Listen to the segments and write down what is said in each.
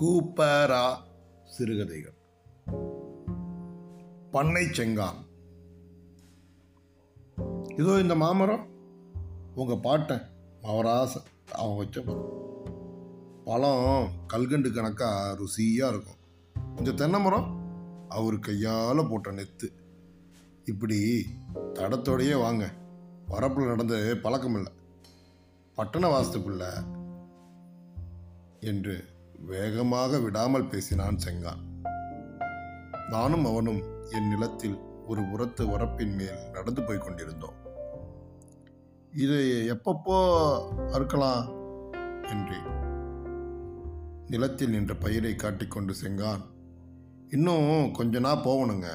கூப்பரா சிறுகதைகள். பண்ணை செங்கான் இதோ இந்த மாமரம். உங்கள் பாட்டன் அவராசை அவன் வச்ச மரம் பழம் கல்கண்டு கணக்காக ருசியாக இருக்கும். இந்த தென்னை மரம் அவர் கையால் போட்ட நெத்து. இப்படி தடத்தோடையே வாங்க. வரப்பில் நடந்து பழக்கம் இல்லை பட்டண வாசத்துக்குள்ள என்று வேகமாக விடாமல் பேசினான் செங்கான். நானும் அவனும் என் நிலத்தில் ஒரு உரத்து வரப்பின் மேல் நடந்து போய் கொண்டிருந்தோம். இது எப்பப்போ அறுக்கலாம்? என்றேன். நிலத்தில் நின்ற பயிரை காட்டிக்கொண்டு செங்கான் இன்னும் கொஞ்ச நாள் போகணுங்க.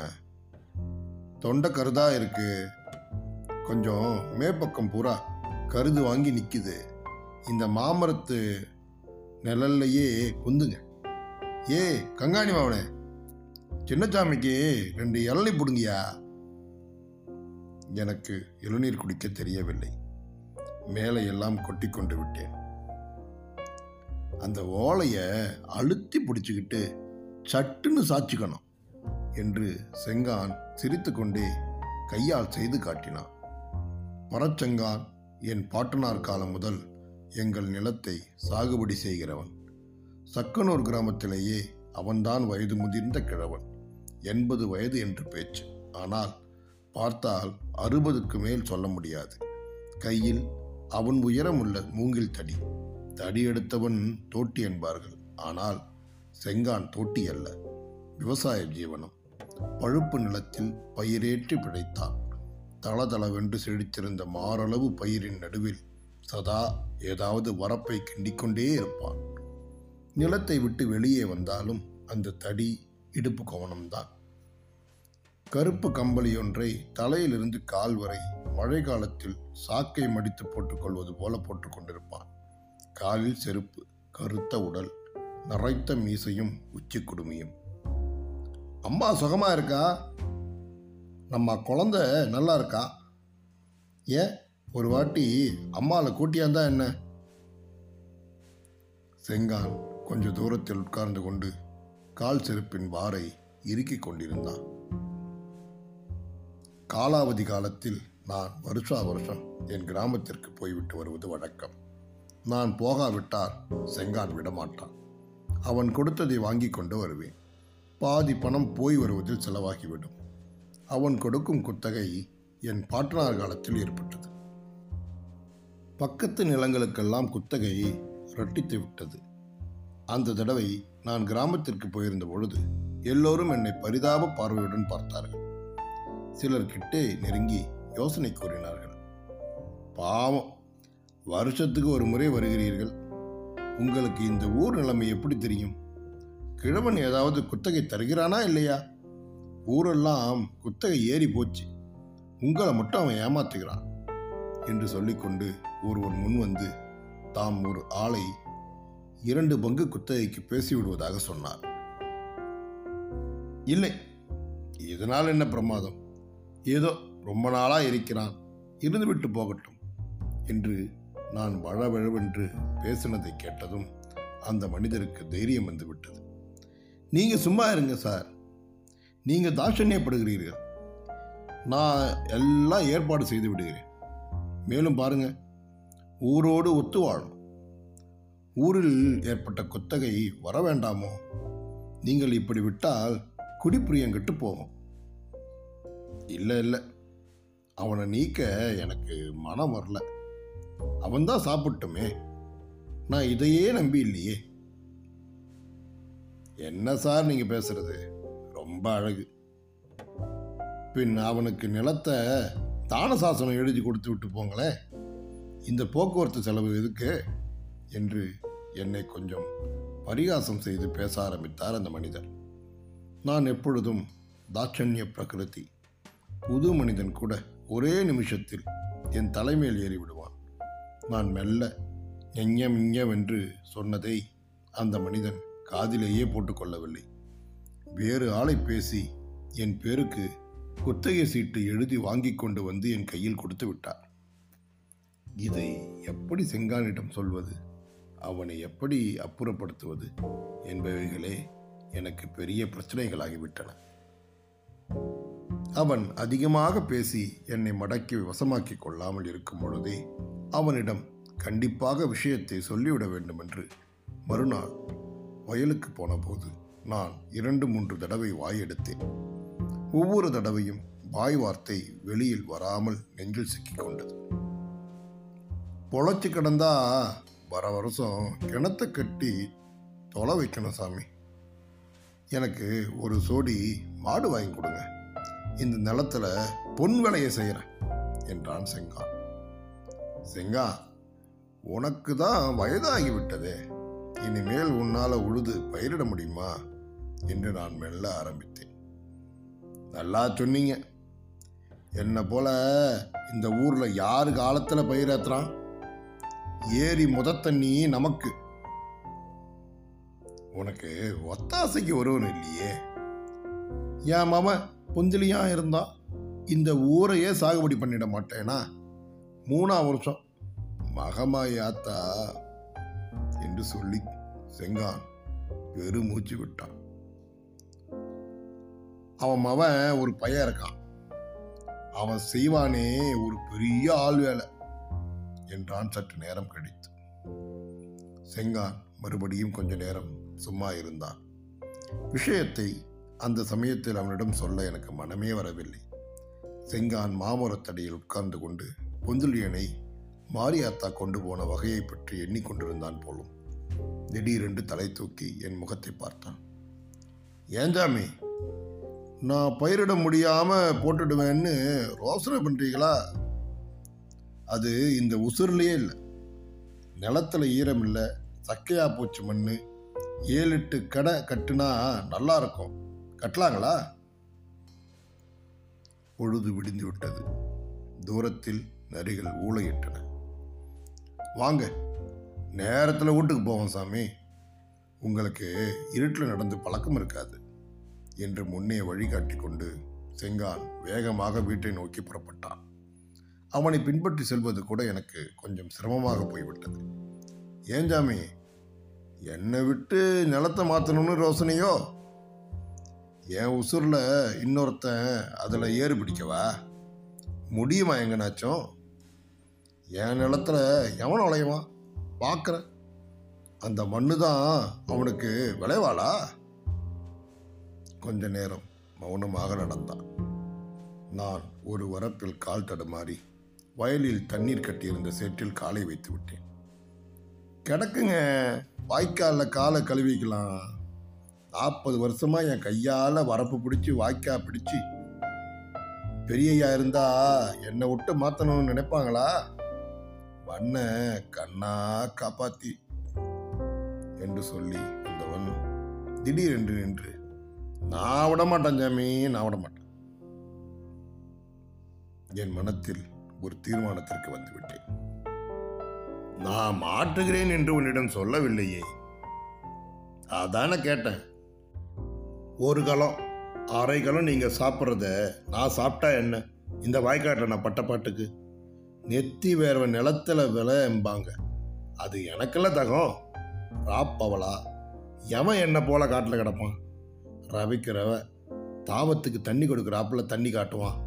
தொண்டை கருதா இருக்கு. கொஞ்சம் மேப்பக்கம் பூரா கருது வாங்கி நிற்கிது இந்த மாமரத்து நிழல்லையே குந்துங்க. ஏ கங்காணி மாவனே சின்னச்சாமிக்கு ரெண்டு இளநீ பிடுங்கியா? எனக்கு இளநீர் குடிக்க தெரியவில்லை. மேலே எல்லாம் கொட்டி கொண்டு விட்டேன். அந்த ஓலையை அழுத்தி பிடிச்சிக்கிட்டு சட்டுன்னு சாச்சிக்கணும் என்று செங்கான் சிரித்துக்கொண்டே கையால் செய்து காட்டினான். பரச்செங்கான் என் பாட்டனார் காலம் முதல் எங்கள் நிலத்தை சாகுபடி செய்கிறவன். சக்கனூர் கிராமத்திலேயே அவன்தான் வயது முதிர்ந்த கிழவன். எண்பது வயது என்று பேச்சு. ஆனால் பார்த்தால் அறுபதுக்கு மேல் சொல்ல முடியாது. கையில் அவன் உயரமுள்ள மூங்கில் தடி. தடி எடுத்தவன் தோட்டி என்பார்கள். ஆனால் செங்கான் தோட்டி அல்ல. விவசாய ஜீவனம். பழுப்பு நிலத்தில் பயிரேற்றி பிழைத்தான். தளதளவென்று செழித்திருந்த மாரளவு பயிரின் நடுவில் சதா ஏதாவது வரப்பை கிண்டிக்கொண்டே இருப்பான். நிலத்தை விட்டு வெளியே வந்தாலும் அந்த தடி இடுப்பு கோணம்தான் கருப்பு கம்பளியொன்றை தலையிலிருந்து கால் வரை மழை காலத்தில் சாக்கை மடித்து போட்டுக்கொள்வது போல போட்டுக்கொண்டிருப்பான் காலில் செருப்பு கருத்த உடல் நரைத்த மீசையும் உச்சி குடுமியும். அம்மா சுகமா இருக்கா? நம்ம குழந்தை நல்லா இருக்கா? ஏன்? ஒரு வாட்டி அம்மாவில் கூட்டியாந்தா என்ன? செங்கான் கொஞ்ச தூரத்தில் உட்கார்ந்து கொண்டு கால் செருப்பின் வாரை இறுக்கிக் கொண்டிருந்தான். காலாவதி காலத்தில் நான் வருஷா வருஷம் என் கிராமத்திற்கு போய்விட்டு வருவது வழக்கம். நான் போகாவிட்டால் செங்கான் விடமாட்டான். அவன் கொடுத்ததை வாங்கி கொண்டு வருவேன். பாதி பணம் போய் வருவதில் செலவாகிவிடும். அவன் கொடுக்கும் குத்தகை என் பாட்டனார் காலத்தில் ஏற்பட்டது. பக்கத்து நிலங்களுக்கெல்லாம் குத்தகை ரட்டித்து விட்டது. அந்த தடவை நான் கிராமத்திற்கு போயிருந்த பொழுது எல்லோரும் என்னை பரிதாப பார்வையுடன் பார்த்தார்கள். சிலர் கிட்டே நெருங்கி யோசனை கூறினார்கள். பாவம் வருஷத்துக்கு ஒரு முறை வருகிறீர்கள். உங்களுக்கு இந்த ஊர் நிலைமை எப்படி தெரியும்? கிழவன் ஏதாவது குத்தகை தருகிறானா இல்லையா? ஊரெல்லாம் குத்தகை ஏறி போச்சு. உங்களை மட்டும் அவன் ஏமாத்துகிறான். என்று சொல்லிக்கொண்டு ஒருவர் முன் வந்து தாம் ஒரு ஆளை இரண்டு பங்கு குத்தகைக்கு பேசிவிடுவதாக சொன்னார். இல்லை இதனால் என்ன பிரமாதம்? ஏதோ ரொம்ப நாளாக இருக்கிறான் இருந்துவிட்டு போகட்டும் என்று நான் வழவழவென்று பேசினதை கேட்டதும் அந்த மனிதருக்கு தைரியம் வந்து விட்டது. சும்மா இருங்க சார் நீங்கள் தாட்சண்யப்படுகிறீர்கள். நான் எல்லாம் ஏற்பாடு செய்து விடுகிறேன். மேலும் பாருங்க. ஊரோடு ஒத்து வாழும். ஊரில் ஏற்பட்ட குத்தகை வர வேண்டாமோ? நீங்கள் இப்படி விட்டால் குடிப்புரியங்கிட்டு போகும். இல்லை இல்லை. அவனை நீக்க எனக்கு மனம் வரல. அவன்தான் சாப்பிட்டுமே. நான் இதையே நம்பி இல்லையே. என்ன சார் நீங்க பேசுறது? ரொம்ப அழகு. பின் அவனுக்கு நிலத்தை தான சாசனம் எழுதி கொடுத்து விட்டு போங்களேன் இந்த போக்குவரத்து செலவு எதுக்கு? என்று என்னை கொஞ்சம் பரிகாசம் செய்து பேச ஆரம்பித்தார் அந்த மனிதர். நான் எப்பொழுதும் தாட்சண்ய பிரகிருதி புது மனிதன் கூட ஒரே நிமிஷத்தில் என் தலைமையில் ஏறிவிடுவான் நான் மெல்ல எஞ்ஞம் என்று சொன்னதை அந்த மனிதன் காதிலேயே போட்டுக்கொள்ளவில்லை. வேறு ஆளை பேசி என் பேருக்கு குத்தகை சீட்டு எழுதி வாங்கி கொண்டு வந்து என் கையில் கொடுத்து விட்டார். இதை எப்படி செங்கானிடம் சொல்வது? அவனை எப்படி அப்புறப்படுத்துவது? என்பவைகளே எனக்கு பெரிய பிரச்சனைகளாகிவிட்டன. அவன் அதிகமாக பேசி என்னை மடக்கி வசமாக்கி கொள்ளாமல் இருக்கும் பொழுதே அவனிடம் கண்டிப்பாக விஷயத்தை சொல்லிவிட வேண்டும் என்று மறுநாள் வயலுக்கு போனபோது நான் இரண்டு மூன்று தடவை வாயெடுத்தேன் ஒவ்வொரு தடவையும் வாய் வார்த்தை வெளியில் வராமல் நெஞ்சில் சிக்கிக் கொண்டது பொழைச்சு கிடந்தா வர வருஷம் கிணத்தை கட்டி தொலை வைக்கணும் சாமி. எனக்கு ஒரு சோடி மாடு வாங்கி கொடுங்க. இந்த நிலத்துல பொன் வேலையை செய்கிறேன் என்றான் செங்கா. செங்கா உனக்கு தான் வயதாகிவிட்டதே. இனிமேல் உன்னால் உழுது பயிரிட முடியுமா? என்று நான் மெல்ல ஆரம்பித்தேன். நல்லா சொன்னீங்க. என்னை போல இந்த ஊரில் யார் காலத்தில் பயிரேத்துறான் ஏரி முத தண்ணி நமக்கு. உனக்கு ஒத்தாசைக்கு ஒருவன் இல்லையே. என் மாம புந்திலியாக இருந்தா இந்த ஊரையே சாகுபடி பண்ணிட மாட்டேனா? மூணா வருஷம் மகமா யாத்தா என்று சொல்லி செங்கான் பெருமூச்சு விட்டான். அவன் மவன் ஒரு பையன் இருக்கான். அவன் செய்வானே ஒரு பெரிய ஆள் வேலை என்றான் சற்று நேரம் கழித்து. செங்கான் மறுபடியும் கொஞ்ச நேரம் சும்மா இருந்தான். விஷயத்தை அந்த சமயத்தில் அவனிடம் சொல்ல எனக்கு மனமே வரவில்லை. செங்கான் மாமரத்தடியில் உட்கார்ந்து கொண்டு பொந்துலியனை மாரியாத்தா கொண்டு போன வகையை பற்றி எண்ணிக்கொண்டிருந்தான் போலும். திடீரென்று தலை தூக்கி என் முகத்தை பார்த்தான். ஏஞ்சாமி நான் பயிரிட முடியாமல் போட்டுடுவேன்னு ரோசனை பண்ணுறீங்களா அது இந்த உசுர்லேயே இல்லை. நிலத்துல ஈரம் இல்லை. சக்கையா போச்சு மண் ஏழு எட்டு கடை கட்டுனா நல்லா இருக்கும். கட்டலாங்களா? பொழுது விடிந்து விட்டது. தூரத்தில் நரிகள் ஊழையிட்டன வாங்க நேரத்தில் வீட்டுக்கு போவோம் சாமி. உங்களுக்கு இருட்டில் நடந்து பழக்கம் இருக்காது. என்று முன்னே வழிகாட்டி கொண்டு செங்கான் வேகமாக வீட்டை நோக்கி புறப்பட்டான். அவனை பின்பற்றி செல்வது கூட எனக்கு கொஞ்சம் சிரமமாக போய்விட்டது. ஏன் ஜாமி? என்னை விட்டு நிலத்தை மாற்றணும்னு ரோசனையோ? என் உசுரில் இன்னொருத்தன் அதில் ஏறு பிடிக்கவா? முடியுமா எங்கனாச்சும்? என் நிலத்துல எவன் உழையுவான் பார்க்குறேன் அந்த மண்ணு தான் அவனுக்கு விளைவாளா? கொஞ்ச நேரம் மௌனமாக நடந்தான். நான் ஒரு வரப்பில் கால் தடுமாறி வயலில் தண்ணீர் கட்டியிருந்த சேற்றில் காலை வைத்து விட்டேன். கிடக்குங்க வாய்க்காலில் காலை கழுவிக்கலாம். நாற்பது வருஷமாக என் கையால் வரப்பு பிடிச்சி வாய்க்கா பிடிச்சி. பெரியையா இருந்தா என்னை விட்டு மாற்றணும்னு நினைப்பாங்களா? மண்ணை கண்ணா காப்பாத்தி என்று சொல்லி வந்தவன் திடீரென்று நின்று நான் விட மாட்டேன் சாமி நான் விட மாட்டேன் என் மனத்தில் ஒரு தீர்மானத்திற்கு வந்துவிட்டேன். நான் மாற்றுகிறேன் என்று உன்னிடம் சொல்லவில்லையே. அதானே கேட்டேன். ஒரு கலம் அரை கலம் நீங்க சாப்பிட்றத நான் சாப்பிட்டா என்ன? இந்த வாய்க்காட்டில் நான் பட்ட பாட்டுக்கு. நெத்தி நிலத்தில் நிலத்துல விளையம்பாங்க அது எனக்கெல்லாம் தகம். ராப்பவளா எவன் என்ன போல காட்டில் கிடப்பான்? ரவிக்கிறவ தாவத்துக்கு தண்ணி கொடுக்குறாப்புல தண்ணி காட்டுவான்.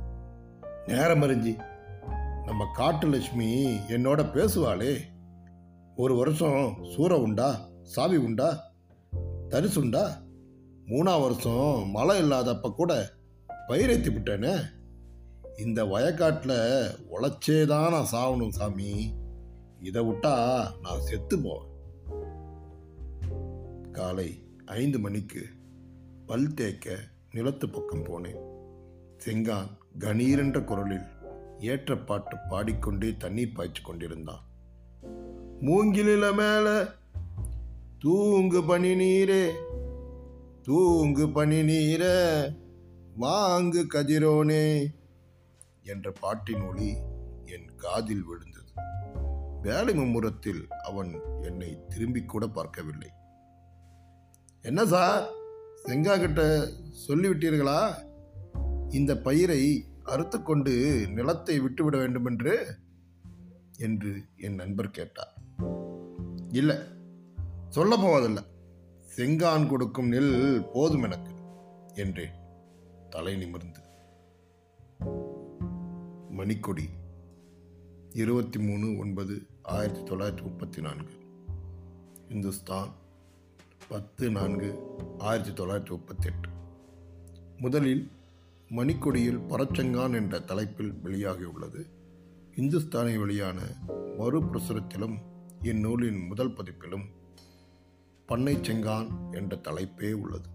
நேரம் அறிஞ்சு நம்ம காட்டு லட்சுமி என்னோட பேசுவாளே. ஒரு வருஷம் சூற உண்டா சாவி உண்டா தரிசு உண்டா? மூணா வருஷம் மழை இல்லாதப்ப கூட பயிரைத்தி விட்டேனே. இந்த வயக்காட்டில் உழைச்சே தான் நான் சாகணும் சாமி. இதை விட்டா நான் செத்து போவேன். காலை ஐந்து மணிக்கு பல் தேய்க்க நிலத்து பக்கம் போனேன். செங்கான் கணீரென்ற குரலில் ஏற்ற பாட்டு பாடிக்கொண்டே தண்ணீர் பாய்ச்சி கொண்டிருந்தான். மூங்கிலில மேல தூங்கு பனி நீரே தூங்கு பனி நீரே வாங்கு கதிரோனே என்ற பாட்டின் ஒளி என் காதில் விழுந்தது. வேலை மும்முரத்தில் அவன் என்னை திரும்பி கூட பார்க்கவில்லை. என்ன சார்? செங்கா கிட்ட சொல்லிவிட்டீர்களா? இந்த பயிரை அறுத்துக்கொண்டு நிலத்தை விட்டுவிட வேண்டுமென்று? என்று என் நண்பர் கேட்டார். இல்லை சொல்ல போவதில்லை. செங்கான் கொடுக்கும் நெல் போதும் எனக்கு என்றேன். தலை நிமிர்ந்து. மணிக்கொடி இருபத்தி மூணு ஒன்பது ஆயிரத்தி தொள்ளாயிரத்தி முப்பத்தி நான்கு. இந்துஸ்தான். பத்து நான்கு ஆயிரத்தி தொள்ளாயிரத்தி முப்பத்தெட்டு. முதலில் மணிக்கொடியில் பரச்செங்கான் என்ற தலைப்பில் வெளியாகியுள்ளது. இந்துஸ்தானி வெளியான மறுபிரசுரத்திலும் இந்நூலின் முதல் பதிப்பிலும் பண்ணை செங்கான் என்ற தலைப்பே உள்ளது.